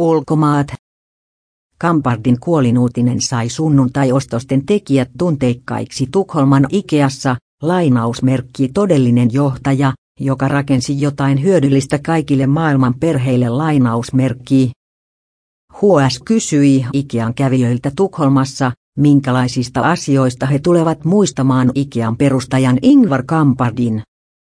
Ulkomaat. Kampardin kuolinuutinen sai sunnuntai-ostosten tekijät tunteikkaiksi Tukholman Ikeassa, lainausmerkki todellinen johtaja, joka rakensi jotain hyödyllistä kaikille maailman perheille lainausmerkki. HS kysyi Ikean kävijöiltä Tukholmassa, minkälaisista asioista he tulevat muistamaan Ikean perustajan Ingvar Kampardin.